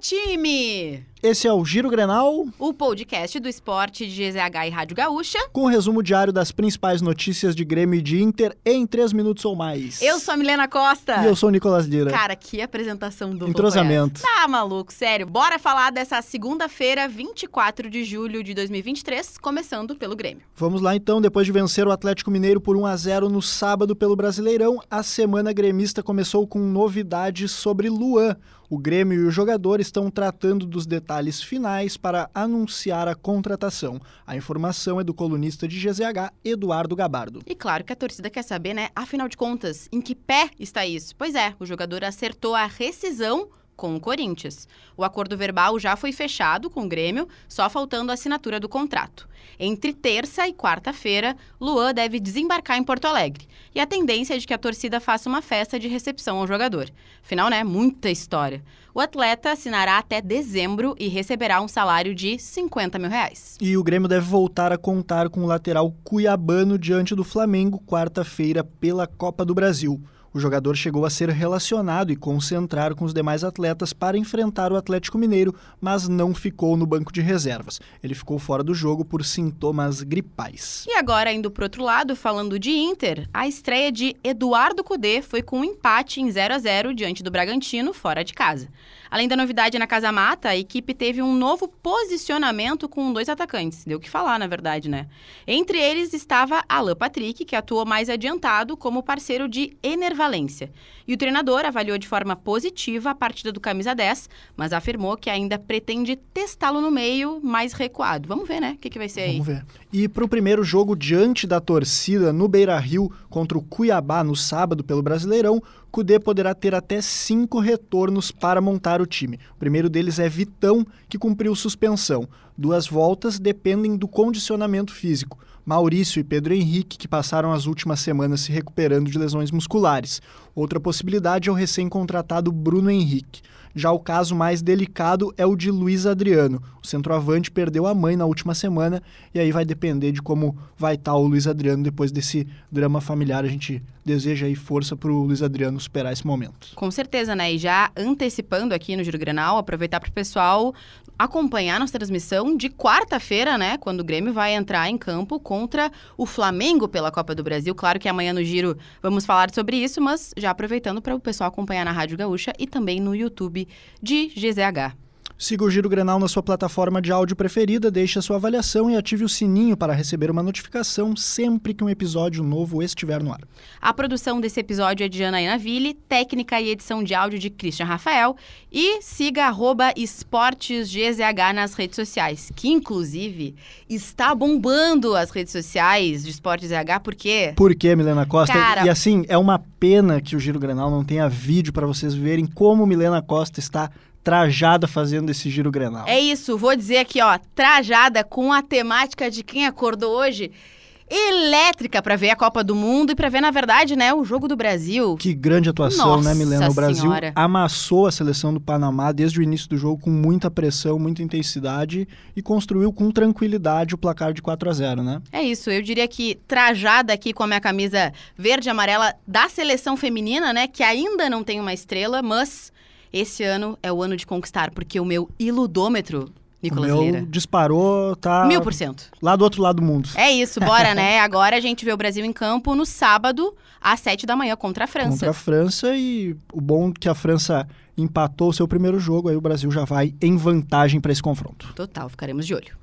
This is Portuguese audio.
Time! Esse é o Giro Grenal, O podcast do esporte de GZH e Rádio Gaúcha. com resumo diário das principais notícias de Grêmio e de Inter em 3 minutos ou mais. Eu sou a Milena Costa. E eu sou o Nicolas Lira. Cara, que apresentação do Entrosamento. Tá maluco, sério. Bora falar dessa segunda-feira, 24 de julho de 2023, começando pelo Grêmio. Vamos lá então, depois de vencer o Atlético Mineiro por 1 a 0 no sábado pelo Brasileirão, a semana gremista começou com novidades sobre Luan. O Grêmio e o jogador estão tratando dos detalhes finais para anunciar a contratação. A informação é do colunista de GZH, Eduardo Gabardo. E claro que a torcida quer saber, né? Afinal de contas, em que pé está isso? Pois é, o jogador acertou a rescisão com o Corinthians. O acordo verbal já foi fechado com o Grêmio, só faltando a assinatura do contrato. Entre terça e quarta-feira, Luan deve desembarcar em Porto Alegre. E a tendência é de que a torcida faça uma festa de recepção ao jogador. Afinal, né? Muita história. O atleta assinará até dezembro e receberá um salário de 50 mil reais. E o Grêmio deve voltar a contar com o lateral cuiabano diante do Flamengo quarta-feira pela Copa do Brasil. O jogador chegou a ser relacionado e concentrar com os demais atletas para enfrentar o Atlético Mineiro, mas não ficou no banco de reservas. Ele ficou fora do jogo por sintomas gripais. E agora, indo pro outro lado, falando de Inter, a estreia de Eduardo Cudê foi com um empate em 0 a 0 diante do Bragantino, fora de casa. Além da novidade na Casa Mata, a equipe teve um novo posicionamento com dois atacantes. Deu o que falar, na verdade, né? Entre eles estava Alan Patrick, que atuou mais adiantado como parceiro de Enervalência. E o treinador avaliou de forma positiva a partida do camisa 10, mas afirmou que ainda pretende testá-lo no meio mais recuado. Vamos ver, né? O que, que vai ser aí. Vamos ver. E para o primeiro jogo diante da torcida no Beira Rio contra o Cuiabá no sábado pelo Brasileirão, Cudê poderá ter até cinco retornos para montar o time. O primeiro deles é Vitão, que cumpriu suspensão. Duas voltas dependem do condicionamento físico. Maurício e Pedro Henrique, que passaram as últimas semanas se recuperando de lesões musculares. Outra possibilidade é o recém-contratado Bruno Henrique. Já o caso mais delicado é o de Luiz Adriano. O centroavante perdeu a mãe na última semana e aí vai depender de como vai estar o Luiz Adriano depois desse drama familiar. A gente deseja aí força para o Luiz Adriano superar esse momento. Com certeza, né? E já antecipando aqui no Giro Grenal, aproveitar para o pessoal acompanhar nossa transmissão de quarta-feira, né? Quando o Grêmio vai entrar em campo contra o Flamengo pela Copa do Brasil. Claro que amanhã no Giro vamos falar sobre isso, mas já aproveitando para o pessoal acompanhar na Rádio Gaúcha e também no YouTube de GZH. Siga o Giro Grenal na sua plataforma de áudio preferida, deixe a sua avaliação e ative o sininho para receber uma notificação sempre que um episódio novo estiver no ar. A produção desse episódio é de Janaína Ville, técnica e edição de áudio de Christian Rafael e siga arroba esportesgzh nas redes sociais, que inclusive está bombando as redes sociais de Esportes ZH, porque Por que, Milena Costa? Cara- E assim, é uma pena que o Giro Grenal não tenha vídeo para vocês verem como Milena Costa está trajada fazendo esse Giro Grenal. é isso, vou dizer aqui, ó, trajada com a temática de quem acordou hoje, elétrica para ver a Copa do Mundo e para ver, na verdade, né, o jogo do Brasil. Que grande atuação, Nossa né, Milena? O Brasil Senhora. amassou a seleção do Panamá desde o início do jogo com muita pressão, muita intensidade e construiu com tranquilidade o placar de 4 a 0 né? É isso, eu diria que trajada aqui com a minha camisa verde e amarela da seleção feminina, né, que ainda não tem uma estrela, mas esse ano é o ano de conquistar, porque o meu iludômetro, Nicolas o meu Lira, disparou, tá mil por cento. lá do outro lado do mundo. É isso, bora, né? Agora a gente vê o Brasil em campo no sábado, às sete da manhã, contra a França. Contra a França e o bom é que a França empatou o seu primeiro jogo, aí o Brasil já vai em vantagem para esse confronto. Total, ficaremos de olho.